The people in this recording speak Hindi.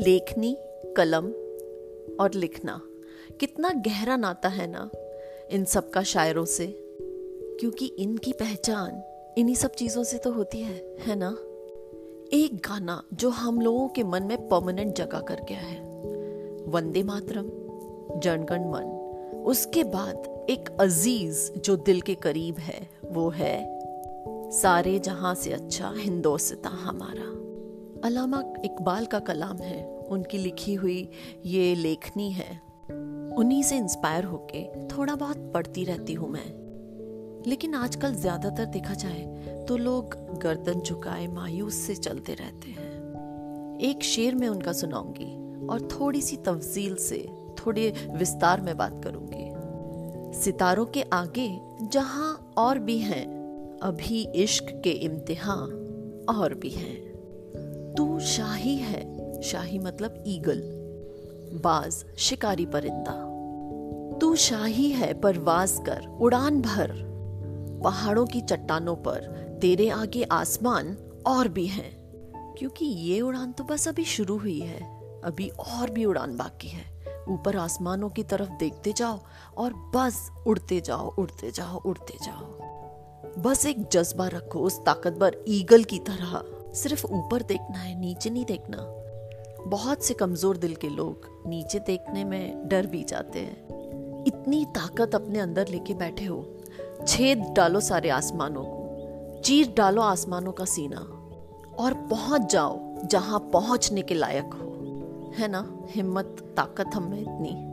लेखनी, कलम और लिखना। कितना गहरा नाता है ना इन सब का शायरों से। क्योंकि इनकी पहचान इन्हीं सब चीज़ों से तो होती है है ना? एक गाना जो हम लोगों के मन में परमानेंट जगह कर गया है। वंदे मातरम, जनगण मन। उसके बाद एक अज़ीज़ जो दिल के करीब है, वो है, सारे जहाँ से अच्छा हिंदोस्ता हमारा। अलामा इकबाल का कलाम है। उनकी लिखी हुई ये लेखनी है। उन्हीं से इंस्पायर होके थोड़ा बहुत पढ़ती रहती हूँ मैं। लेकिन आजकल ज़्यादातर देखा जाए तो लोग गर्दन झुकाए, मायूस से चलते रहते हैं। एक शेर में उनका सुनाऊँगी और थोड़ी सी तफजील से, थोड़े विस्तार में बात करूँगी। सितारों के आगे जहाँ और भी हैं, अभी इश्क के इम्तिहान और भी हैं। तू शाही है। शाही मतलब ईगल। बाज, शिकारी परिंदा। तू शाही है, परवाज कर, उड़ान भर। पहाड़ों की चट्टानों पर तेरे आगे आसमान और भी हैं। क्योंकि ये उड़ान तो बस अभी शुरू हुई है। अभी और भी उड़ान बाकी है। ऊपर आसमानों की तरफ़ देखते जाओ और बस उड़ते जाओ उड़ते जाओ उड़ते जाओ। बस एक जज्बा रखो उस ताकतवर ईगल की तरह। सिर्फ़ ऊपर देखना है, नीचे नहीं देखना। बहुत से कमज़ोर दिल के लोग नीचे देखने में डर भी जाते हैं। इतनी ताकत अपने अंदर लेके बैठे हो। छेद डालो सारे आसमानों को। चीर डालो आसमानों का सीना। और पहुँच जाओ जहाँ पहुँचने के लायक हो। है ना? हिम्मत, ताकत हम में इतनी।